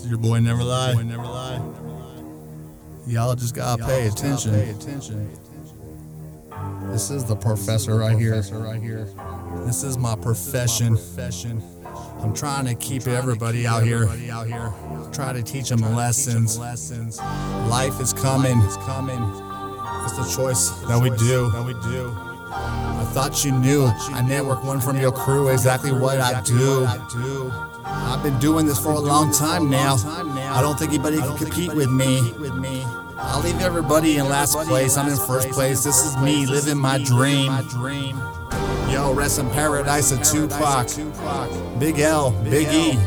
Is your boy Never Lie. Never Lie. Y'all just gotta pay attention. This is the professor right here. Right here. This is my profession. I'm trying to keep everybody out here. out here. Try to teach them lessons. Life is coming. It's the choice that we do. That we do. I thought you knew. I network one from your crew exactly what I do. I've been doing this for a long time now. I don't think anybody can compete with me. I'll leave everybody in last place. I'm in first place. This is me living my dream. Yo, rest in paradise of Tupac. Big L, Big E,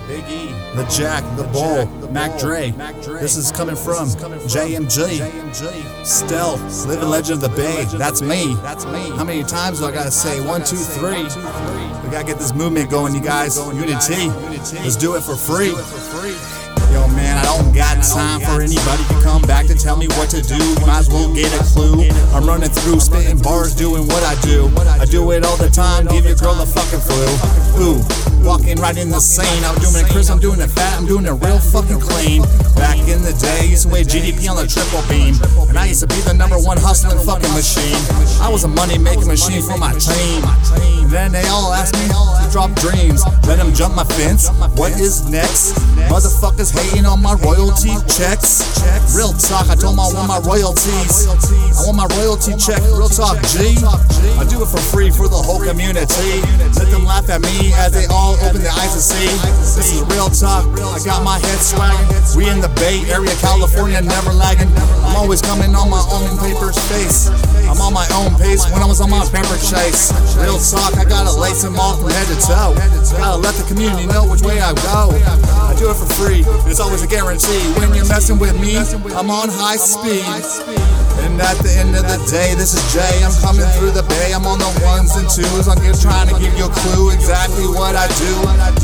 the Jack, the Bull, Mac Dre. This is coming from JMG. Stealth, living legend of the Bay. That's me. That's me. How many times do I gotta say? One, two, three. We gotta get this movement going, you guys. Unity. Let's do it for free. I don't got time for anybody to come back to tell me what to do. Might as well get a clue. I'm running through, spitting bars, doing what I do. I do it all the time, give your girl a fucking flu. Ooh, walking right in the scene. I'm doing it Chris, I'm doing it fat, I'm doing it real fucking clean. Back in the day, used to weigh GDP on the triple beam. And I used to be the number one hustling fucking machine. I was a money making machine for my team. Then they all ask me to drop dreams. Let them jump my fence. What is next? Motherfuckers hating on my royalty checks. Real talk, I I want my royalties. I want my royalty check. Real talk, G. I do it for free for the whole community. Let them laugh at me as they all open their eyes to see. This is real talk. I got my head swagging. We in the Bay Area, California, never lagging. I'm always coming on my own paper space. I'm on my own pace when I was on my paper chase. Real talk, I gotta lace them all from head to toe. Gotta let the community know which way I go. I do it for free, it's always a guarantee. When you're messing with me, I'm on high speed. And at the end of the day, this is Jay. I'm coming through the bay. I'm on the ones and twos. I'm just trying to give you a clue exactly what I do.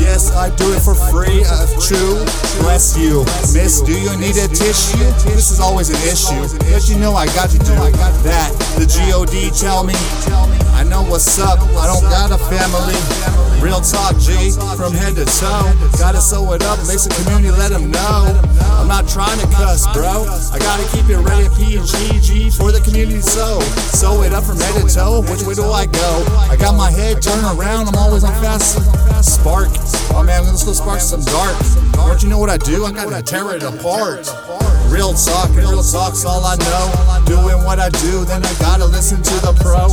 Yes, I do it for free. Uh, true. Bless you. Miss, do you need a tissue? This is always an issue. But you know I got to do that. The GOD tell me. I know what's up. I don't got a family. Real talk, G, from head to toe. Gotta sew it up, makes the community let them know. I'm not trying to cuss, bro. I gotta keep it ready, P and G, G for the community. So, sew it up from head to toe. Which way do I go? I got my head turned around. I'm always on fast spark. Oh man, let's go spark some dark. Don't you know what I do? I gotta tear it apart. Real talk, real talk's all I know. Doing what I do, then I gotta listen to the pro.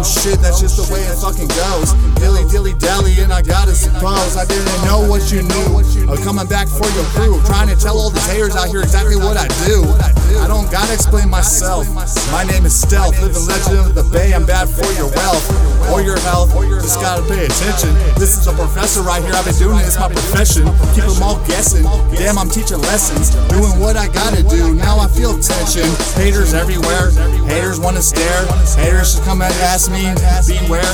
Oh shit, that's just the way it fucking goes. Dilly dilly dally, and I gotta suppose I didn't know what you knew. I'm coming back for your crew, trying to tell all the haters out here exactly what I do. I don't gotta explain myself. My name is Stealth, living legend of the Bay. I'm bad for your wealth or your health. Just gotta pay attention. This is a professor right here. I've been doing it, it's my profession. Keep them all guessing. Damn, I'm teaching lessons, doing what I gotta do. Now I feel tension. Haters everywhere. Haters wanna stare. Haters should come and ask me. Beware.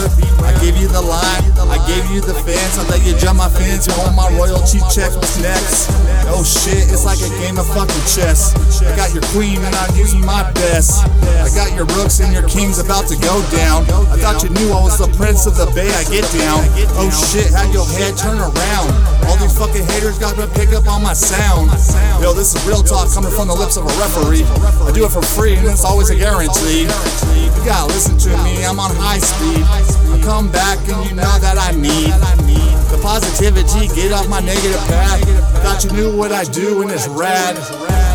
I give you the line. I gave you the fence. I let you jump my fence. You want my royalty check? What's next? Oh shit, it's like a game of fucking chess. I got your queen and I'm using my best. I got your rooks and your kings about to go down. I thought you knew I was the prince of the bay. I get down. Oh shit, had your head turn around. All these fucking haters got to pick up on my sound. Yo, this is real talk coming from the lips of a referee. I do it for free and it's always a guarantee. You gotta listen to me, I'm on high speed. I come back and you know that I need the positivity, get off my negative path. Thought you knew what I do and it's rad.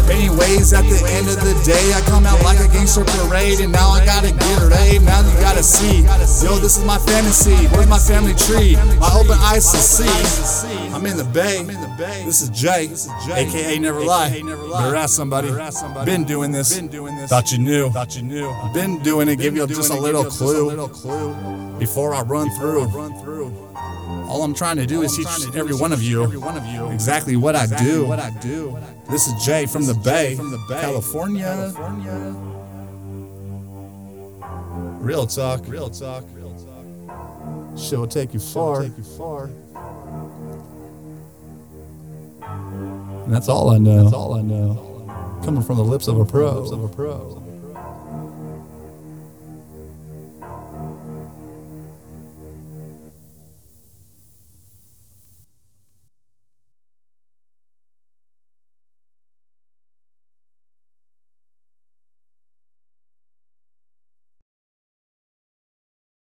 Anyways, at the end of the day, I come out like a gangster parade, and now I gotta get laid. Now you gotta see, yo, this is my fantasy. Where's my family tree? My open eyes to see. I'm in the bay. This is Jay, This is Jay. aka Never Lie. Better ask somebody. Been doing this. been Thought you knew. Thought you knew. Been doing it. Give you just a little clue before I run through. I run through. All I'm trying to do is teach every one of you exactly what I do. This is Jay from the Bay, from the Bay, California. Real talk. Real talk. Shit will take you far. And that's all I know. That's all I know. Coming from the lips of a pro. Of a pro.